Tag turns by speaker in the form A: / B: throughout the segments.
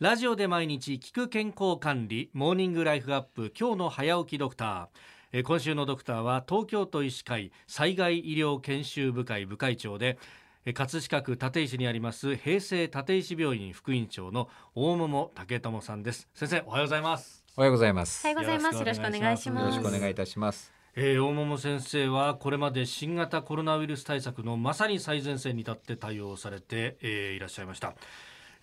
A: ラジオで毎日聞く健康管理モーニングライフアップ今日の早起きドクターえー今週のドクターは東京都医師会災害医療研修部会部会長でえー葛飾区立石にあります平成立石病院副院長の大桃武智さんです先生おはようございます
B: おはようございます。よ
C: おはようございます。よろしくお願いし
A: よ
C: ます。
B: ろしくお願いいたします。
A: えー大桃先生はこれまで新型コロナウイルス対策のまさに最前線に立って対応されて、えーいらっしゃいました、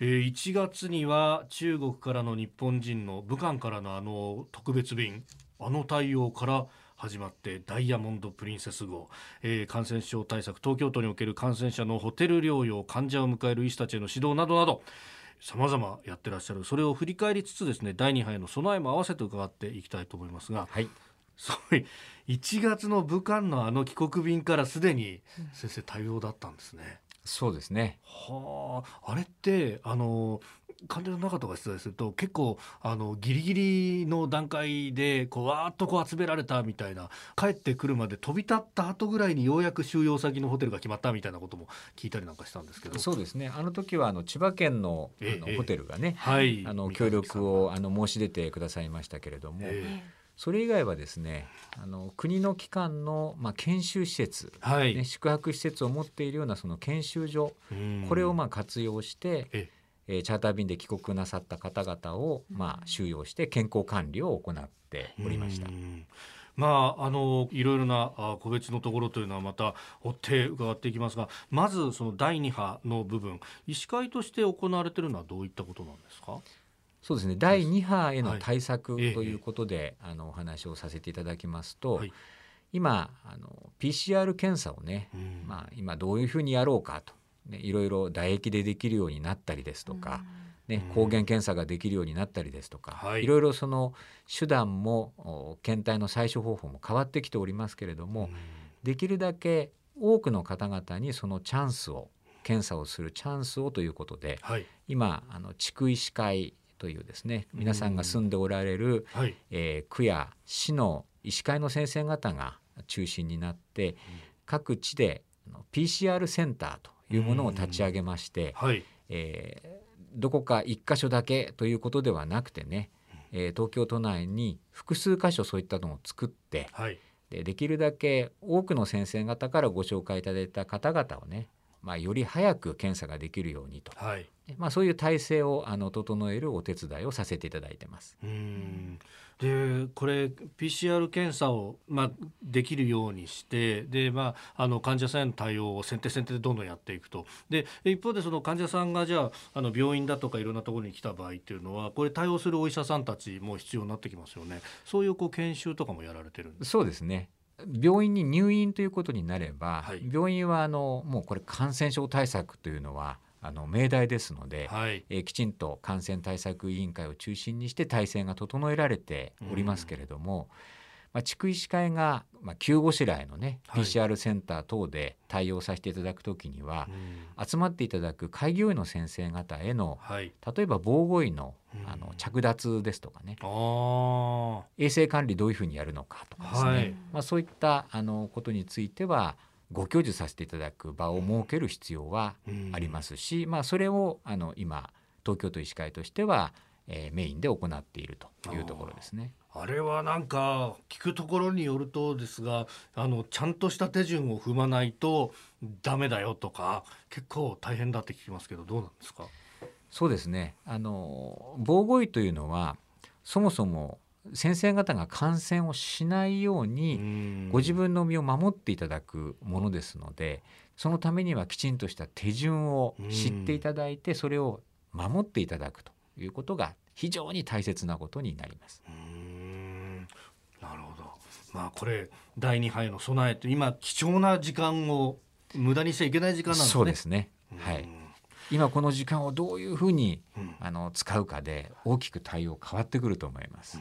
A: えー1月には中国からの日本人の武漢からのあの特別便あの対応から始まってダイヤモンド・プリンセス号、えー感染症対策東京都における感染者のホテル療養患者を迎える医師たちへの指導などなど様々やってらっしゃるそれを振り返りつつですね第2波への備えも合わせて伺っていきたいと思いますが
B: はい。
A: そう1月の武漢のあの帰国便からすでに先生対応だったんですね。
B: そうですね。
A: はあ。あれってあの患者の中とか失礼すると結構あのギリギリの段階でこうわーっとこう集められたみたいな帰ってくるまで飛び立った後ぐらいにようやく収容先のホテルが決まったみたいなことも聞いたりなんかしたんですけど。
B: そうですね。あの時はあの千葉県のあ
A: え。え
B: のホテルがね、
A: はい。
B: あの協力をあの申し出てくださいましたけれども、
A: え
B: それ以外はですね、あの国の機関のまあ研修施設、
A: えはい、
B: ね、宿泊施設を持っているようなその研修所、
A: うん。
B: これをまあ活用して、
A: え
B: え。ーチャーター便で帰国なさった方々をまあ収容して健康管理を行っておりました。
A: う。ん。まああのいろいろなあ個別のところというのはまた追って伺っていきますがまずその第2波の部分医師会として行われているのはどういったことなんですか？
B: そうですね。第2波へ
A: はい。
B: の対策と
A: ええ
B: いうことで、あのお話をさせていただきますと、
A: はい。
B: 今あの PCR 検査をね、
A: うん。
B: まあ、今どういうふうにやろうかと、ね、いろいろ唾液でできるようになったりですとか、ね
A: うん、
B: 抗原検査ができるようになったりですとか、
A: はい。
B: い、ろいろその手段もお検体の採取方法も変わってきておりますけれども、できるだけ多くの方々にそのチャンスを検査をするチャンスをということで
A: はい。
B: 今あの地区医師会というですね皆さんが住んでおられる、
A: はい。
B: えー区や市の医師会の先生方が中心になって、各地で PCR センターというものを立ち上げまして、
A: はい。
B: えーどこか一箇所だけということではなくてね、えー東京都内に複数箇所そういったのを作って
A: はい。
B: でできるだけ多くの先生方からご紹介いただいた方々をね、まあ、より早く検査ができるようにと、
A: はい。
B: まあ、そういう体制をあの整えるお手伝いをさせていただいてます。
A: うん。でこれ PCR 検査を、まあ、できるようにしてで、まあ、あの患者さんへの対応を先手先手でどんどんやっていくと。で一方でその患者さんがじゃああの病院だとかいろんなところに来た場合っていうのはこれ対応するお医者さんたちも必要になってきますよね。そういうこう研修とかもやられてるんです
B: そうですね病院に入院ということになれば、
A: はい。
B: 病院はあのもうこれ感染症対策というのはあの命題ですので、
A: はい。
B: えーきちんと感染対策委員会を中心にして体制が整えられておりますけれども、まあ、地区医師会が、まあ、急ごしらえのね、
A: はい。
B: PCR センター等で対応させていただくときには
A: う、ん。
B: 集まっていただく開業医の先生方への
A: はい。
B: 例えば防護医の
A: うん。
B: あの着脱ですとかね。衛生管理どういうふうにやるのかとかですね、
A: はい。
B: まあ、そういったあのことについてはご教授させていただく場を設ける必要はありますし、まあ、それをあの今東京都医師会としては、えーメインで行っているというところですね。
A: あれはなんか聞くところによるとですがあのちゃんとした手順を踏まないとダメだよとか結構大変だって聞きますけどどうなんですか？
B: そうですね。あの防護医というのはそもそも先生方が感染をしないようにご自分の身を守っていただくものですのでそのためにはきちんとした手順を知っていただいてそれを守っていただくということが非常に大切なことになります。
A: まあこれ第2波への備えって今貴重な時間を無駄にしちゃいけない時間なんですね。
B: そうですね。はい。今この時間をどういうふうに
A: うん
B: あの使うかで大きく対応変わってくると思います。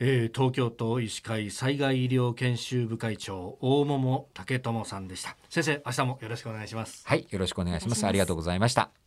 A: えー東京都医師会災害医療研修部会長大桃武智さんでした先生明日もよろしくお願いします
B: はい、よろしく。
C: お願いします
B: ありがとうございました。